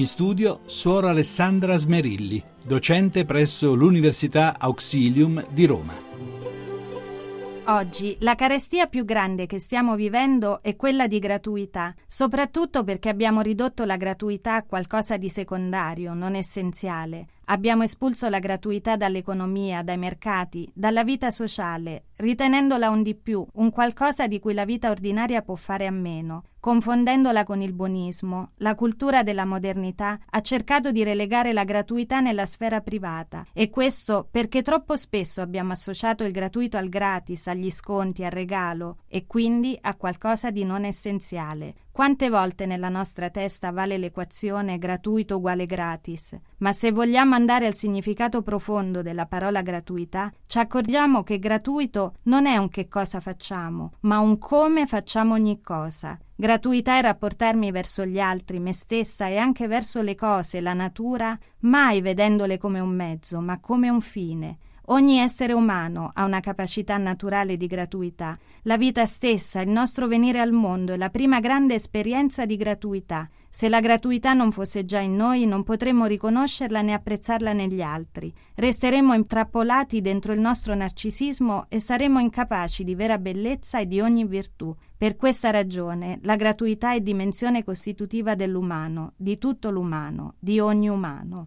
In studio Suor Alessandra Smerilli, docente presso l'Università Auxilium di Roma. Oggi la carestia più grande che stiamo vivendo è quella di gratuità, soprattutto perché abbiamo ridotto la gratuità a qualcosa di secondario, non essenziale. Abbiamo espulso la gratuità dall'economia, dai mercati, dalla vita sociale, ritenendola un di più, un qualcosa di cui la vita ordinaria può fare a meno. Confondendola con il buonismo, la cultura della modernità ha cercato di relegare la gratuità nella sfera privata e questo perché troppo spesso abbiamo associato il gratuito al gratis, agli sconti, al regalo e quindi a qualcosa di non essenziale. Quante volte nella nostra testa vale l'equazione gratuito uguale gratis? Ma se vogliamo andare al significato profondo della parola gratuità, ci accorgiamo che gratuito non è un che cosa facciamo, ma un come facciamo ogni cosa. Gratuità è rapportarmi verso gli altri, me stessa e anche verso le cose, la natura, mai vedendole come un mezzo, ma come un fine. Ogni essere umano ha una capacità naturale di gratuità. La vita stessa, il nostro venire al mondo è la prima grande esperienza di gratuità. Se la gratuità non fosse già in noi, non potremmo riconoscerla né apprezzarla negli altri. Resteremmo intrappolati dentro il nostro narcisismo e saremmo incapaci di vera bellezza e di ogni virtù. Per questa ragione, la gratuità è dimensione costitutiva dell'umano, di tutto l'umano, di ogni umano.